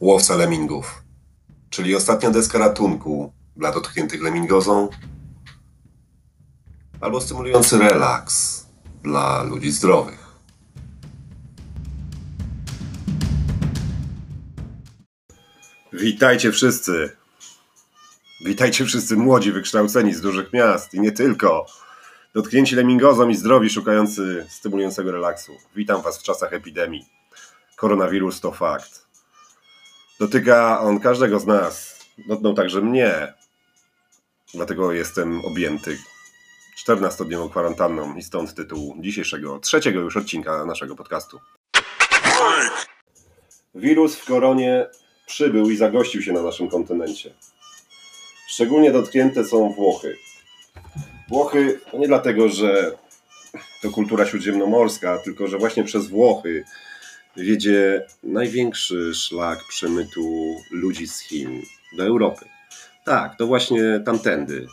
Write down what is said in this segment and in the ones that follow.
Łowca lemingów, czyli ostatnia deska ratunku dla dotkniętych lemingozą, albo stymulujący relaks dla ludzi zdrowych. Witajcie wszyscy! Witajcie wszyscy młodzi, wykształceni z dużych miast i nie tylko. Dotknięci lemingozą i zdrowi, szukający stymulującego relaksu. Witam Was w czasach epidemii. Koronawirus to fakt. Dotyka on każdego z nas. Dotknął także mnie. Dlatego jestem objęty 14-dniową kwarantanną i stąd tytuł dzisiejszego, trzeciego już odcinka naszego podcastu. Wirus w koronie przybył i zagościł się na naszym kontynencie. Szczególnie dotknięte są Włochy. Włochy to nie dlatego, że to kultura śródziemnomorska, tylko że właśnie przez Włochy wiedzie największy szlak przemytu ludzi z Chin do Europy. Tak, to właśnie tamtędy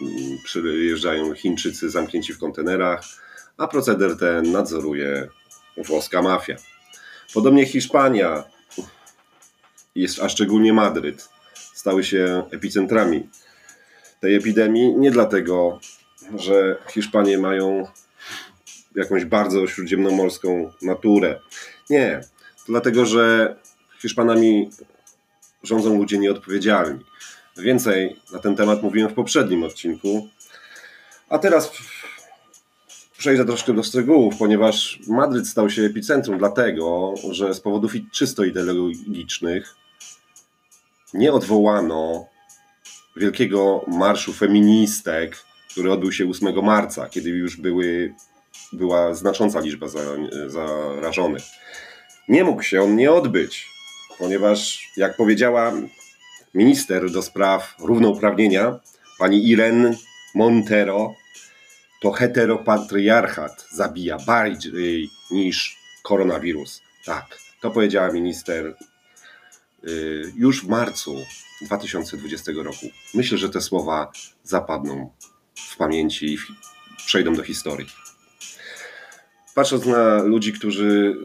mm, przyjeżdżają Chińczycy zamknięci w kontenerach, a proceder ten nadzoruje włoska mafia. Podobnie Hiszpania, a szczególnie Madryt, stały się epicentrami tej epidemii. Nie dlatego, że Hiszpanie mają jakąś bardzo śródziemnomorską naturę. Nie, dlatego że Hiszpanami rządzą ludzie nieodpowiedzialni. Więcej na ten temat mówiłem w poprzednim odcinku. A teraz przejdę troszkę do szczegółów, ponieważ Madryt stał się epicentrum dlatego, że z powodów czysto ideologicznych nie odwołano wielkiego marszu feministek, który odbył się 8 marca, kiedy już były, była znacząca liczba zarażonych. Nie mógł się on nie odbyć, ponieważ, jak powiedziała minister do spraw równouprawnienia, pani Irene Montero, to heteropatriarchat zabija bardziej niż koronawirus. Tak, to powiedziała minister y, już w marcu 2020 roku. Myślę, że te słowa zapadną w pamięci i przejdą do historii. Patrząc na ludzi, którzy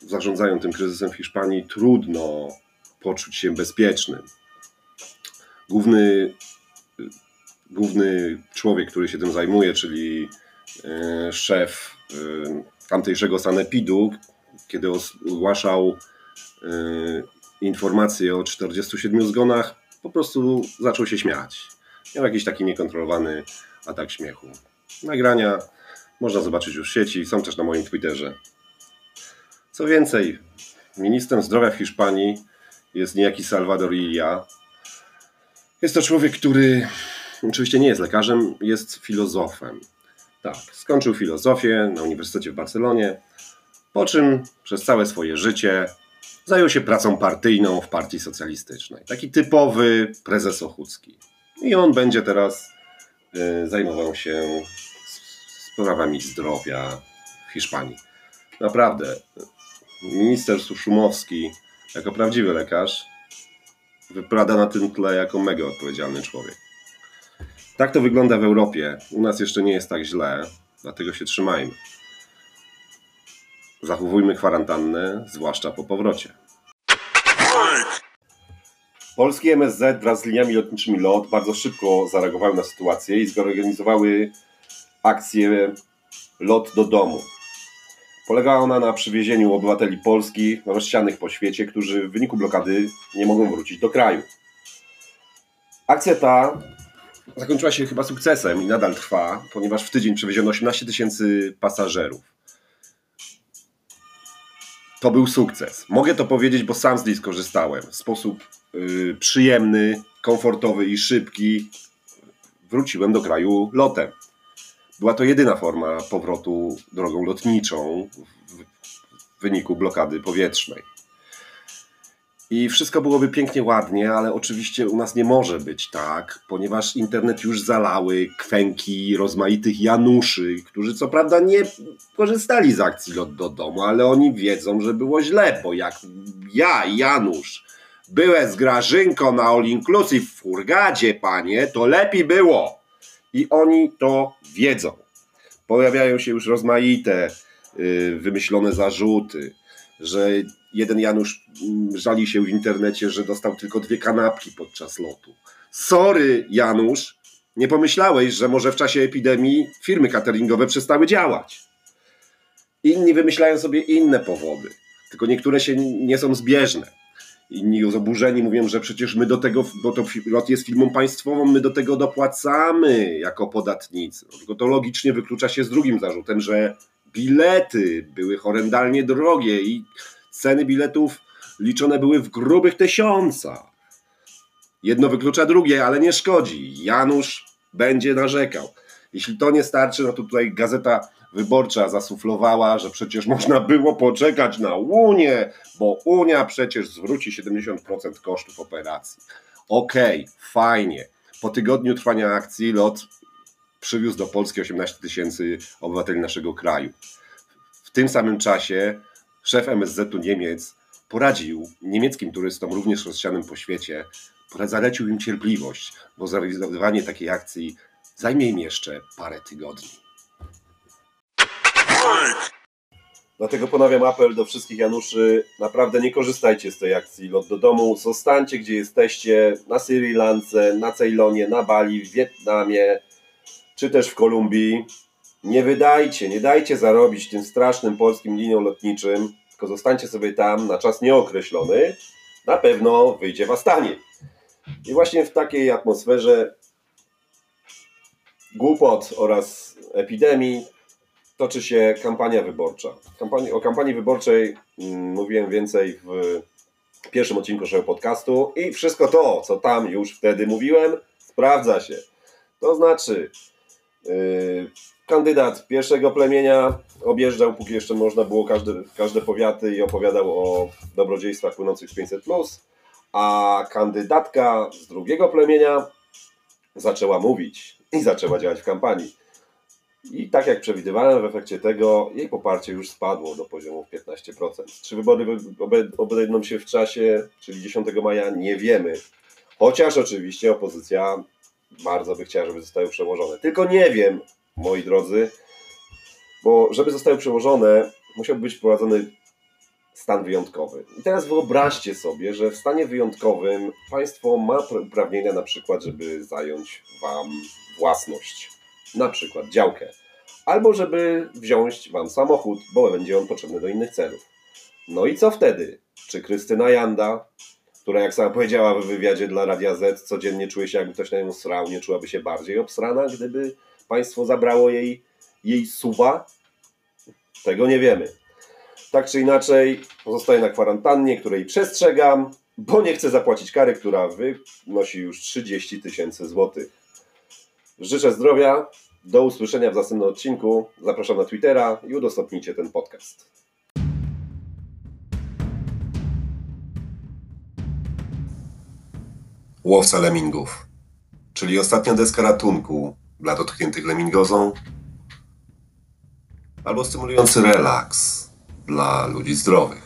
zarządzają tym kryzysem w Hiszpanii, trudno poczuć się bezpiecznym. Główny, główny człowiek, który się tym zajmuje, czyli e, szef e, tamtejszego sanepidu, kiedy ogłaszał e, informacje o 47 zgonach, po prostu zaczął się śmiać. Miał jakiś taki niekontrolowany atak śmiechu. Nagrania można zobaczyć już w sieci, są też na moim Twitterze. Co więcej, ministrem zdrowia w Hiszpanii jest niejaki Salvador Illa. Jest to człowiek, który oczywiście nie jest lekarzem, jest filozofem. Tak, skończył filozofię na Uniwersytecie w Barcelonie, po czym przez całe swoje życie zajął się pracą partyjną w partii socjalistycznej. Taki typowy prezes Ochucki. I on będzie teraz y, zajmował się sprawami zdrowia w Hiszpanii. Naprawdę, minister Szumowski, jako prawdziwy lekarz, wypada na tym tle jako mega odpowiedzialny człowiek. Tak to wygląda w Europie. U nas jeszcze nie jest tak źle, dlatego się trzymajmy. Zachowujmy kwarantannę, zwłaszcza po powrocie. Polski MSZ wraz z liniami lotniczymi LOT bardzo szybko zareagowały na sytuację i zorganizowały akcję Lot do domu. Polegała ona na przywiezieniu obywateli Polski rozsianych po świecie, którzy w wyniku blokady nie mogą wrócić do kraju. Akcja ta zakończyła się chyba sukcesem i nadal trwa, ponieważ w tydzień przewieziono 18 tysięcy pasażerów. To był sukces. Mogę to powiedzieć, bo sam z niej skorzystałem. W sposób yy, przyjemny, komfortowy i szybki wróciłem do kraju lotem. Była to jedyna forma powrotu drogą lotniczą w wyniku blokady powietrznej. I wszystko byłoby pięknie, ładnie, ale oczywiście u nas nie może być tak, ponieważ internet już zalały kwęki rozmaitych Januszy, którzy co prawda nie korzystali z akcji lot do domu, ale oni wiedzą, że było źle, bo jak ja, Janusz, byłem z Grażynką na All Inclusive w Furgadzie, panie, to lepiej było. I oni to wiedzą. Pojawiają się już rozmaite yy, wymyślone zarzuty że jeden Janusz mm, żali się w internecie, że dostał tylko dwie kanapki podczas lotu. Sorry, Janusz, nie pomyślałeś, że może w czasie epidemii firmy cateringowe przestały działać. Inni wymyślają sobie inne powody, tylko niektóre się nie są zbieżne. Inni oburzeni mówią, że przecież my do tego, bo to lot jest firmą państwową, my do tego dopłacamy jako podatnicy. Tylko to logicznie wyklucza się z drugim zarzutem, że bilety były horrendalnie drogie i ceny biletów liczone były w grubych tysiącach. Jedno wyklucza drugie, ale nie szkodzi. Janusz będzie narzekał. Jeśli to nie starczy, no to tutaj gazeta wyborcza zasuflowała, że przecież można było poczekać na Unię, bo Unia przecież zwróci 70% kosztów operacji. Okej, okay, fajnie. Po tygodniu trwania akcji lot przywiózł do Polski 18 tysięcy obywateli naszego kraju. W tym samym czasie szef MSZ-u Niemiec poradził niemieckim turystom, również rozsianym po świecie, zalecił im cierpliwość, bo zrealizowanie takiej akcji zajmie im jeszcze parę tygodni. Dlatego ponawiam apel do wszystkich Januszy, naprawdę nie korzystajcie z tej akcji Lot do domu, zostańcie gdzie jesteście, na Sri Lance, na Ceylonie, na Bali, w Wietnamie, czy też w Kolumbii. Nie wydajcie, nie dajcie zarobić tym strasznym polskim liniom lotniczym, tylko zostańcie sobie tam na czas nieokreślony. Na pewno wyjdzie was taniej. I właśnie w takiej atmosferze głupot oraz epidemii toczy się kampania wyborcza. Kampanii, o kampanii wyborczej mm, mówiłem więcej w pierwszym odcinku naszego podcastu i wszystko to, co tam już wtedy mówiłem, sprawdza się. To znaczy, yy, kandydat pierwszego plemienia objeżdżał, póki jeszcze można było każde, każde powiaty i opowiadał o dobrodziejstwach płynących z 500+, a kandydatka z drugiego plemienia zaczęła mówić i zaczęła działać w kampanii. I tak jak przewidywałem, w efekcie tego jej poparcie już spadło do poziomu 15%. Czy wybory obejdą się w czasie, czyli 10 maja, nie wiemy. Chociaż oczywiście opozycja bardzo by chciała, żeby zostały przełożone. Tylko nie wiem, moi drodzy, bo żeby zostały przełożone, musiałby być wprowadzony stan wyjątkowy. I teraz wyobraźcie sobie, że w stanie wyjątkowym państwo ma uprawnienia na przykład, żeby zająć wam własność, na przykład działkę, albo żeby wziąć wam samochód, bo będzie on potrzebny do innych celów. No i co wtedy? Czy Krystyna Janda, która jak sama powiedziała w wywiadzie dla Radia Z, codziennie czuje się jakby ktoś na nią srał, nie czułaby się bardziej obsrana, gdyby państwo zabrało jej, jej suwa? Tego nie wiemy. Tak czy inaczej, pozostaje na kwarantannie, której przestrzegam, bo nie chcę zapłacić kary, która wynosi już 30 tysięcy złotych. Życzę zdrowia, do usłyszenia w następnym odcinku. Zapraszam na Twittera i udostępnijcie ten podcast. Łowca lemingów, czyli ostatnia deska ratunku dla dotkniętych lemingozą, albo stymulujący relaks dla ludzi zdrowych.